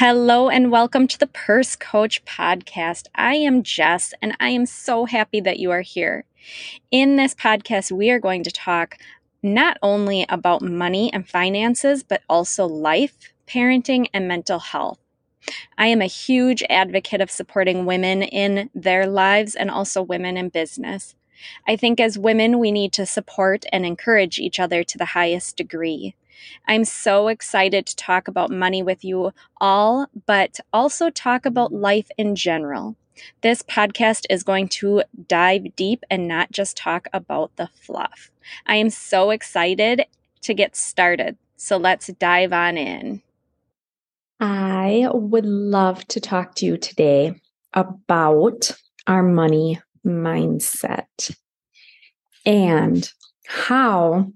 Hello and welcome to the Purse Coach Podcast. I am Jess and I am so happy that you are here. In this podcast, we are going to talk not only about money and finances, but also life, parenting, and mental health. I am a huge advocate of supporting women in their lives and also women in business. I think as women, we need to support and encourage each other to the highest degree. I'm so excited to talk about money with you all, but also talk about life in general. This podcast is going to dive deep and not just talk about the fluff. I am so excited to get started. So let's dive on in. I would love to talk to you today about our money mindset and how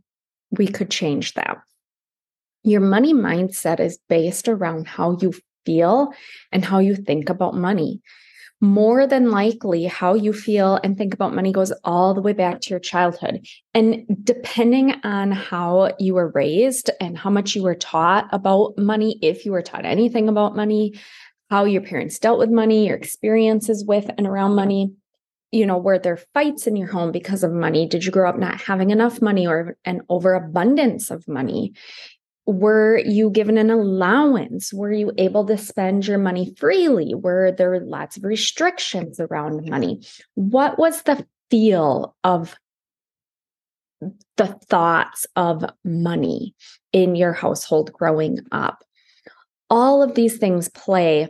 we could change that. Your money mindset is based around how you feel and how you think about money. More than likely, how you feel and think about money goes all the way back to your childhood. And depending on how you were raised and how much you were taught about money, if you were taught anything about money, how your parents dealt with money, your experiences with and around money, you know, were there fights in your home because of money? Did you grow up not having enough money or an overabundance of money? Were you given an allowance? Were you able to spend your money freely? Were there lots of restrictions around money? What was the feel of the thoughts of money in your household growing up? All of these things play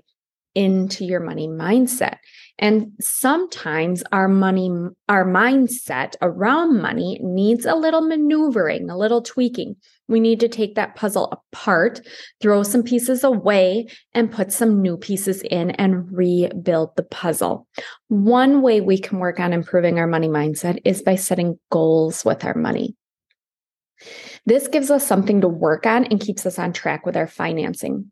into your money mindset. And sometimes our money, our mindset around money needs a little maneuvering, a little tweaking. We need to take that puzzle apart, throw some pieces away, and put some new pieces in and rebuild the puzzle. One way we can work on improving our money mindset is by setting goals with our money. This gives us something to work on and keeps us on track with our financing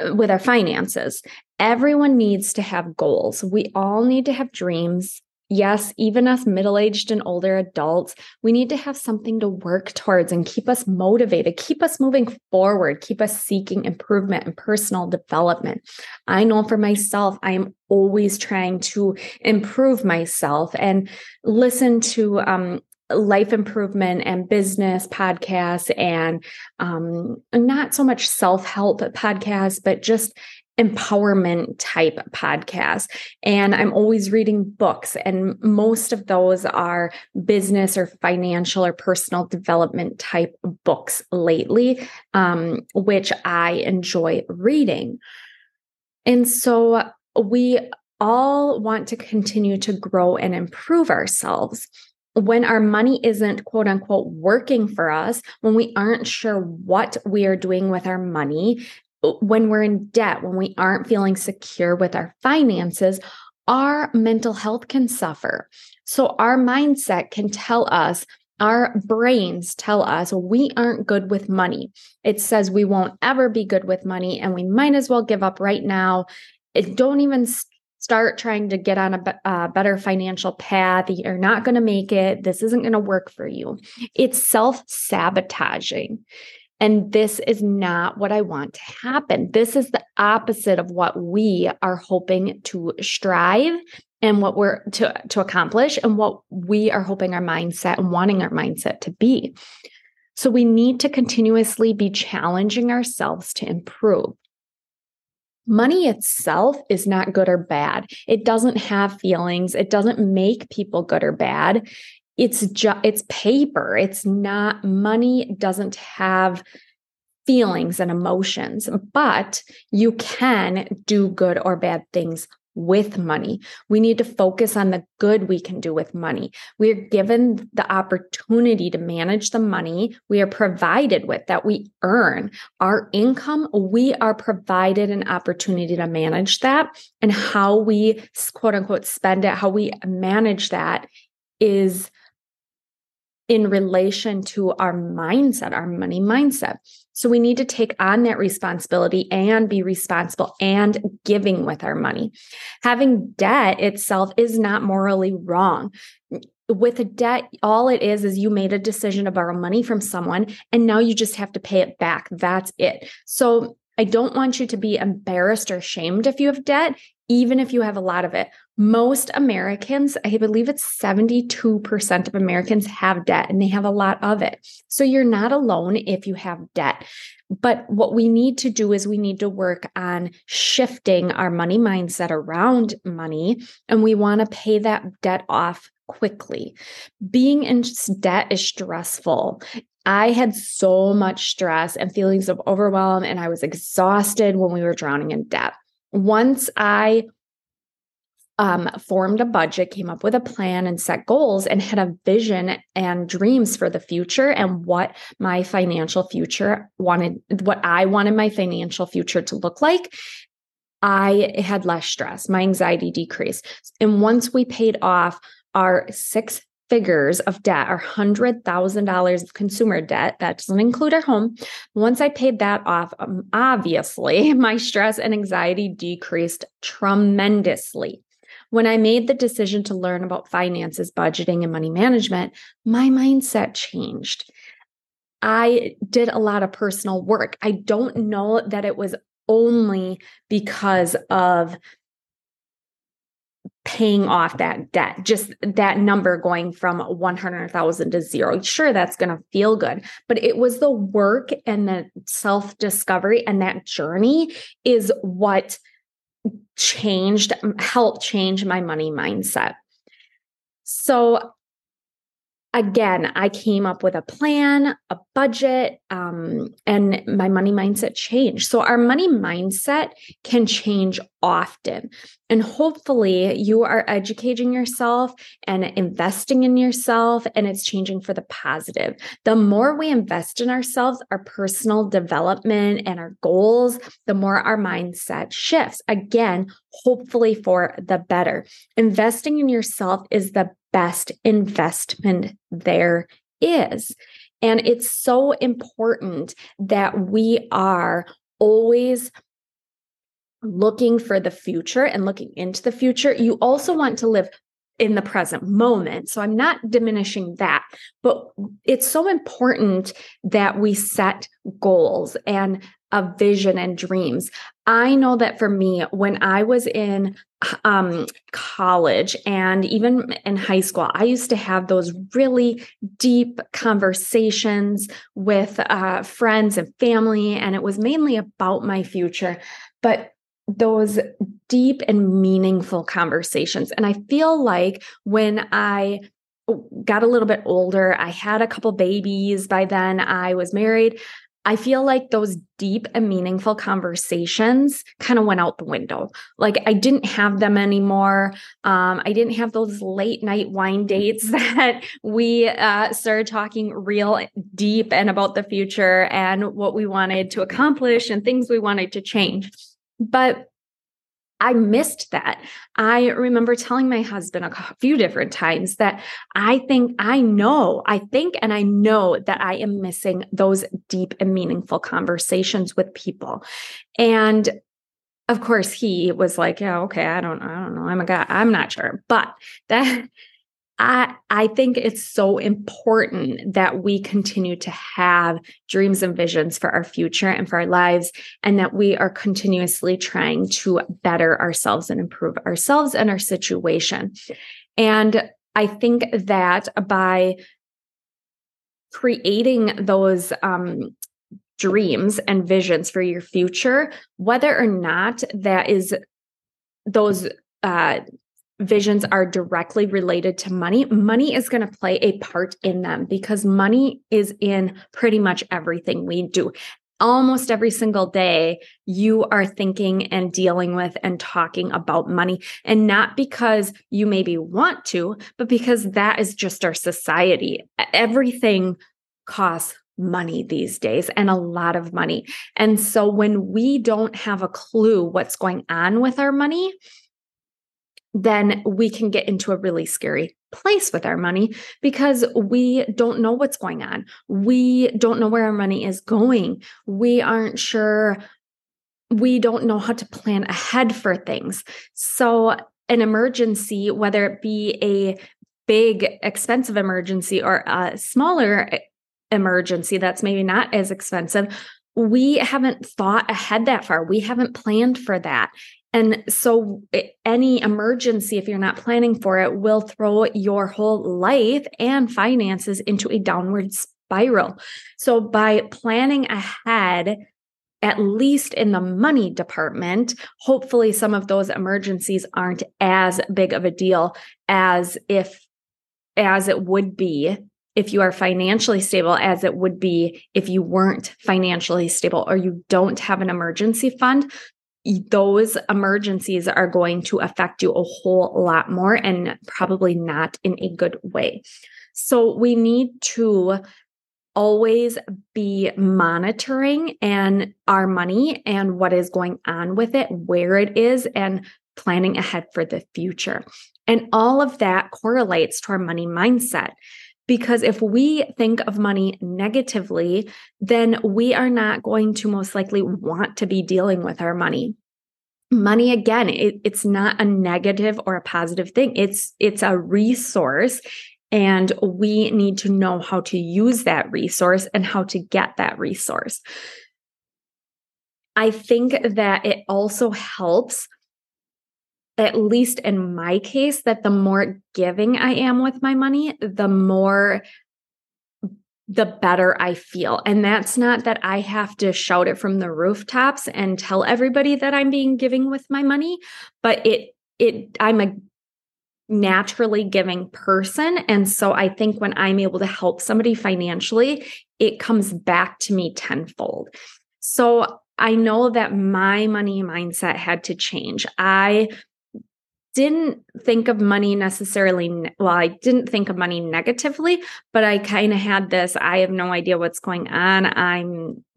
with our finances. Everyone needs to have goals. We all need to have dreams. Yes, even us middle aged and older adults, we need to have something to work towards and keep us motivated, keep us moving forward, keep us seeking improvement and personal development. I know for myself, I am always trying to improve myself and listen to um, life improvement and business podcasts and um, not so much self-help podcasts but just empowerment type podcasts. And i'm always reading books and most of those are business or financial or personal development type books lately um, which i enjoy reading. And so we all want to continue to grow and improve ourselves when our money isn't quote unquote working for us, when we aren't sure what we are doing with our money, uh, when we're in debt, when we aren't feeling secure with our finances, our mental health can suffer. So our mindset can tell us, our brains tell us we aren't good with money. It says we won't ever be good with money and we might as well give up right now. It don't even start trying to get on a, a better financial path. You're not going to make it. This isn't going to work for you. It's self sabotaging. And this is not what I want to happen. This is the opposite of what we are hoping to strive and what we're to, to accomplish and what we are hoping our mindset and wanting our mindset to be. So we need to continuously be challenging ourselves to improve. Money itself is not good or bad. It doesn't have feelings. It doesn't make people good or bad. It's just it's paper. It's not money doesn't have feelings and emotions, but you can do good or bad things with money. We need to focus on the good we can do with money. We're given the opportunity to manage the money we are provided with that we earn. Our income, we are provided an opportunity to manage that. And how we quote unquote spend it, how we manage that is in relation to our mindset, our money mindset. So we need to take on that responsibility and be responsible and giving with our money. Having debt itself is not morally wrong. With a debt, all it is is you made a decision to borrow money from someone and now you just have to pay it back. That's it. So I don't want you to be embarrassed or shamed if you have debt, even if you have a lot of it. Most Americans, I believe it's 72% of Americans have debt and they have a lot of it. So you're not alone if you have debt. But what we need to do is we need to work on shifting our money mindset around money, and we want to pay that debt off quickly. Being in debt is stressful. I had so much stress and feelings of overwhelm, and I was exhausted when we were drowning in debt. Once I um, formed a budget, came up with a plan, and set goals, and had a vision and dreams for the future and what my financial future wanted, what I wanted my financial future to look like. I had less stress, my anxiety decreased. And once we paid off our six figures of debt, our $100,000 of consumer debt, that doesn't include our home. Once I paid that off, um, obviously my stress and anxiety decreased tremendously. When I made the decision to learn about finances, budgeting, and money management, my mindset changed. I did a lot of personal work. I don't know that it was only because of paying off that debt, just that number going from 100,000 to zero. Sure, that's going to feel good, but it was the work and the self discovery and that journey is what changed, helped change my money mindset. So again, I came up with a plan, a budget, um, and my money mindset changed. So, our money mindset can change often. And hopefully, you are educating yourself and investing in yourself, and it's changing for the positive. The more we invest in ourselves, our personal development, and our goals, the more our mindset shifts. Again, hopefully for the better. Investing in yourself is the best investment there is. And it's so important that we are always looking for the future and looking into the future. You also want to live in the present moment. So I'm not diminishing that, but it's so important that we set goals and a vision and dreams. I know that for me, when I was in um, college and even in high school, I used to have those really deep conversations with uh, friends and family, and it was mainly about my future. But those deep and meaningful conversations. And I feel like when I got a little bit older, I had a couple babies by then, I was married. I feel like those deep and meaningful conversations kind of went out the window. Like I didn't have them anymore. Um, I didn't have those late night wine dates that we uh, started talking real deep and about the future and what we wanted to accomplish and things we wanted to change. But I missed that. I remember telling my husband a few different times that I think I know, I think, and I know that I am missing those deep and meaningful conversations with people. And of course, he was like, "Yeah, okay, I don't, I don't know, I'm a guy, I'm not sure," but that I I think it's so important that we continue to have dreams and visions for our future and for our lives and that we are continuously trying to better ourselves and improve ourselves and our situation. And I think that by creating those um, dreams and visions for your future, whether or not that is those uh, visions are directly related to money, money is going to play a part in them because money is in pretty much everything we do. Almost every single day, you are thinking and dealing with and talking about money. And not because you maybe want to, but because that is just our society. Everything costs money these days and a lot of money. And so when we don't have a clue what's going on with our money, then we can get into a really scary place with our money because we don't know what's going on. We don't know where our money is going. We aren't sure. We don't know how to plan ahead for things. So, an emergency, whether it be a big, expensive emergency or a smaller emergency that's maybe not as expensive, we haven't thought ahead that far. We haven't planned for that. And so, eh, any emergency, if you're not planning for it, will throw your whole life and finances into a downward spiral. So, by planning ahead, at least in the money department, hopefully some of those emergencies aren't as big of a deal as if as it would be if you are financially stable as it would be if you weren't financially stable or you don't have an emergency fund those emergencies are going to affect you a whole lot more and probably not in a good way. So we need to always be monitoring and our money and what is going on with it, where it is and planning ahead for the future. And all of that correlates to our money mindset. Because if we think of money negatively, then we are not going to most likely want to be dealing with our money. Money again, it, it's not a negative or a positive thing. It's it's a resource and we need to know how to use that resource and how to get that resource. I think that it also helps at least in my case, that the more giving I am with my money, the more the better I feel. And that's not that I have to shout it from the rooftops and tell everybody that I'm being giving with my money, but it it I'm a naturally giving person and so I think when I'm able to help somebody financially, it comes back to me tenfold. So I know that my money mindset had to change. I didn't think of money necessarily well i didn't think of money negatively but i kind of had this i have no idea what's going on. I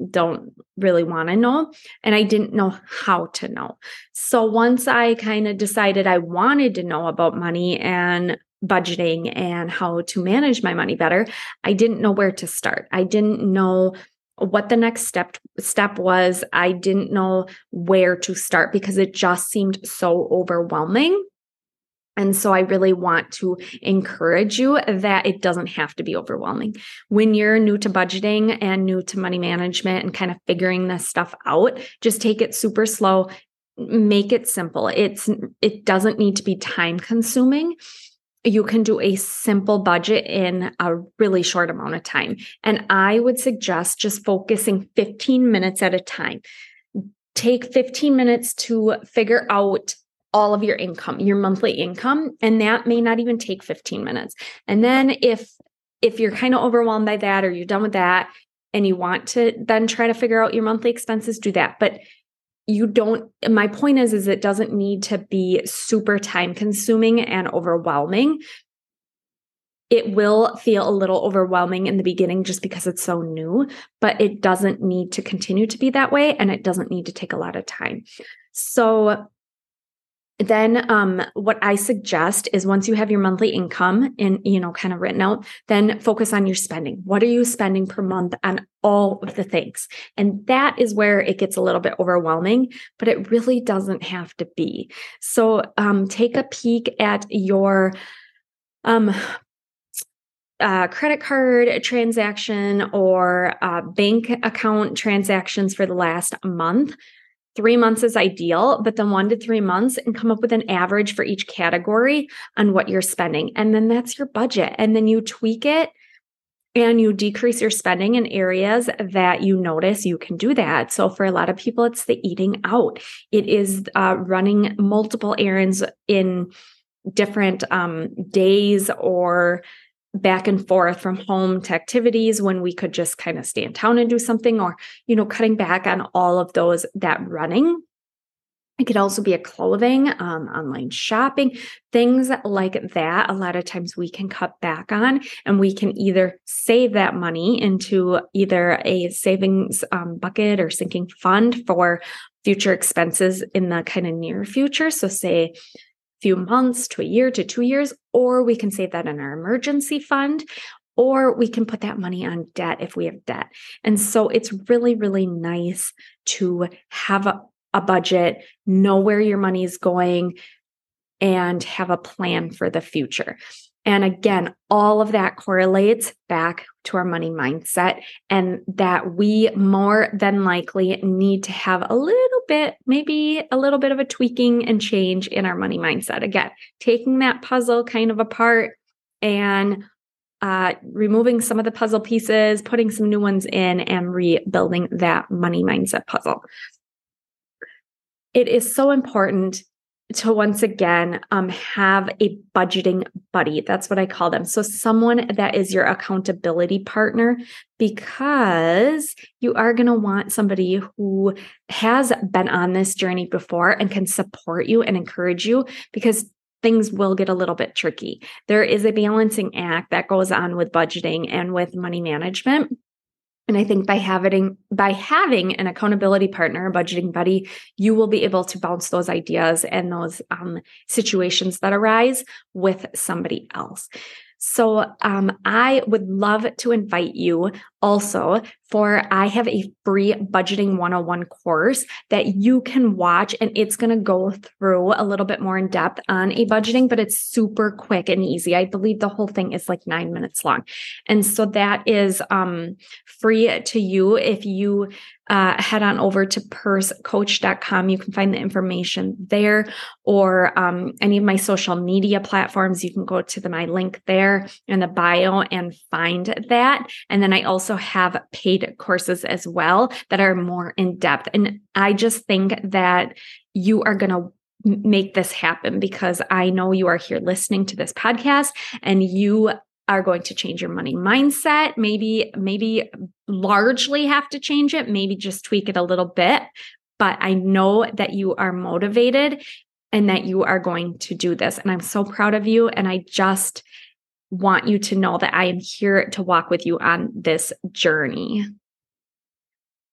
don't really want to know and i didn't know how to know. So once i kind of decided i wanted to know about money and budgeting and how to manage my money better i didn't know where to start. I didn't know what the next step step was i didn't know where to start because it just seemed so overwhelming and so I really want to encourage you that it doesn't have to be overwhelming. When you're new to budgeting and new to money management and kind of figuring this stuff out, just take it super slow, make it simple. It's it doesn't need to be time consuming you can do a simple budget in a really short amount of time. And I would suggest just focusing 15 minutes at a time. Take 15 minutes to figure out all of your income, your monthly income, and that may not even take 15 minutes. And then if if you're kind of overwhelmed by that or you're done with that and you want to then try to figure out your monthly expenses, do that. But you don't my point is is it doesn't need to be super time consuming and overwhelming. It will feel a little overwhelming in the beginning just because it's so new but it doesn't need to continue to be that way and it doesn't need to take a lot of time. So then um, what i suggest is once you have your monthly income in you know kind of written out then focus on your spending. What are you spending per month on all of the things? And that is where it gets a little bit overwhelming but it really doesn't have to be. So um, take a peek at your um, uh, credit card transaction or uh, bank account transactions for the last month Three months is ideal, but then one to three months and come up with an average for each category on what you're spending. And then that's your budget. And then you tweak it and you decrease your spending in areas that you notice you can do that. So for a lot of people, it's the eating out, it is uh, running multiple errands in different um, days or back and forth from home to activities when we could just kind of stay in town and do something or you know cutting back on all of those that running it could also be a clothing, um, online shopping, things like that. A lot of times we can cut back on and we can either save that money into either a savings um, bucket or sinking fund for future expenses in the kind of near future. So, say few months to a year to two years, or we can save that in our emergency fund, or we can put that money on debt if we have debt. And so it's really, really nice to have a, a budget, know where your money is going, and have a plan for the future. And again, all of that correlates back to our money mindset, and that we more than likely need to have a little bit, maybe a little bit of a tweaking and change in our money mindset. Again, taking that puzzle kind of apart and uh, removing some of the puzzle pieces, putting some new ones in, and rebuilding that money mindset puzzle. It is so important to once again um, have a budgeting buddy. That's what I call them. So, someone that is your accountability partner, because you are going to want somebody who has been on this journey before and can support you and encourage you because things will get a little bit tricky. There is a balancing act that goes on with budgeting and with money management. And I think by having by having an accountability partner, a budgeting buddy, you will be able to bounce those ideas and those um, situations that arise with somebody else. So um, I would love to invite you also for I have a free budgeting 101 course that you can watch and it's going to go through a little bit more in depth on a budgeting but it's super quick and easy. I believe the whole thing is like 9 minutes long. And so that is um, free to you if you uh, head on over to pursecoach.com. You can find the information there or um, any of my social media platforms. You can go to the, my link there in the bio and find that. And then I also have paid courses as well that are more in depth. And I just think that you are going to make this happen because I know you are here listening to this podcast and you are going to change your money mindset. Maybe maybe largely have to change it maybe just tweak it a little bit. But i know that you are motivated and that you are going to do this and i'm so proud of you and i just want you to know that i am here to walk with you on this journey